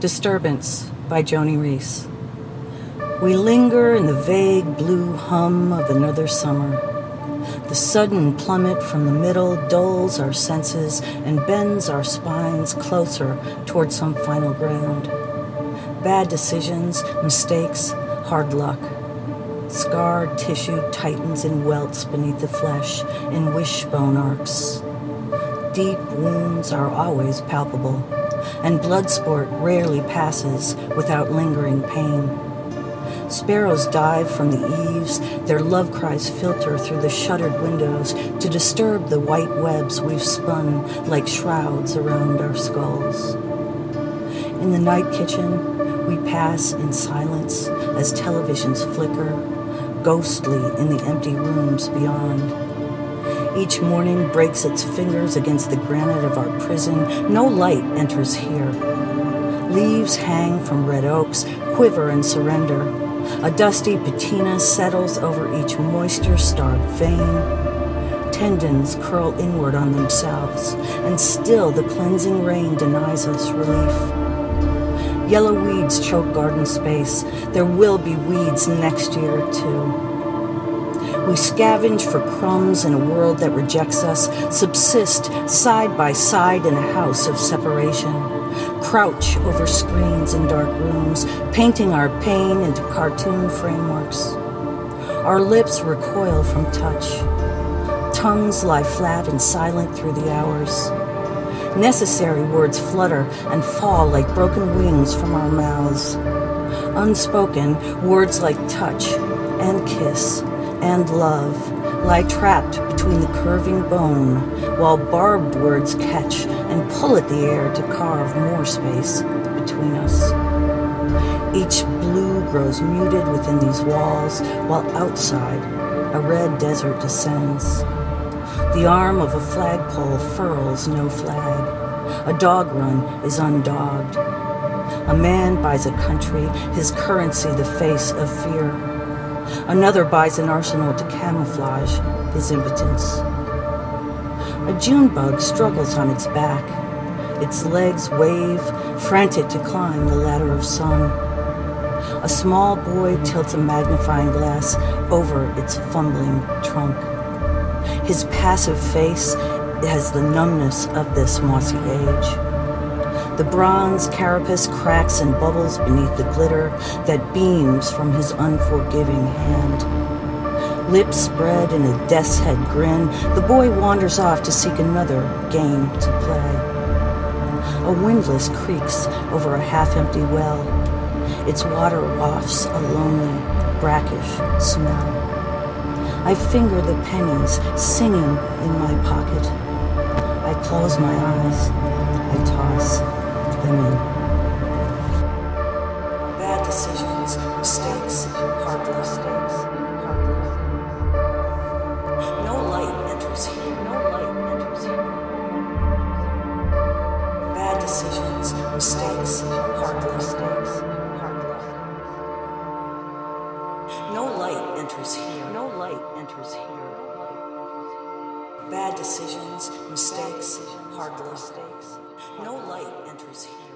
Disturbance by Joani Reese. We linger in the vague blue hum of another summer. The sudden plummet from the middle dulls our senses and bends our spines closer toward some final ground. Bad decisions, mistakes, hard luck. Scarred tissue tightens and welts beneath the flesh in wishbone arcs. Deep wounds are always palpable and blood sport rarely passes without lingering pain. Sparrows dive from the eaves, their love cries filter through the shuttered windows to disturb the white webs we've spun like shrouds around our skulls. In the night kitchen, we pass in silence as televisions flicker, ghostly in the empty rooms beyond. Each morning breaks its fingers against the granite of our prison. No light enters here. Leaves hang from red oaks, quiver and surrender. A dusty patina settles over each moisture starved vein. Tendons curl inward on themselves, and still the cleansing rain denies us relief. Yellow weeds choke garden space. There will be weeds next year, too. We scavenge for crumbs in a world that rejects us, subsist side by side in a house of separation, crouch over screens in dark rooms, painting our pain into cartoon frameworks. Our lips recoil from touch. Tongues lie flat and silent through the hours. Necessary words flutter and fall like broken wings from our mouths. Unspoken, words like touch and kiss and love lie trapped between the curving bone, while barbed words catch and pull at the air to carve more space between us. Each blue grows muted within these walls, while outside a red desert descends. The arm of a flagpole furls no flag. A dog run is undogged. A man buys a country, his currency the face of fear. Another buys an arsenal to camouflage his impotence. A June bug struggles on its back. Its legs wave, frantic to climb the ladder of sun. A small boy tilts a magnifying glass over its fumbling trunk. His passive face has the numbness of this mossy age. The bronze carapace cracks and bubbles beneath the glitter that beams from his unforgiving hand. Lips spread in a death's head grin, the boy wanders off to seek another game to play. A windlass creaks over a half empty well. Its water wafts a lonely, brackish smell. I finger the pennies singing in my pocket. I close my eyes. Decisions, mistakes, mistakes. No light enters here. No light enters here. Bad decisions, mistakes, mistakes. No light enters here.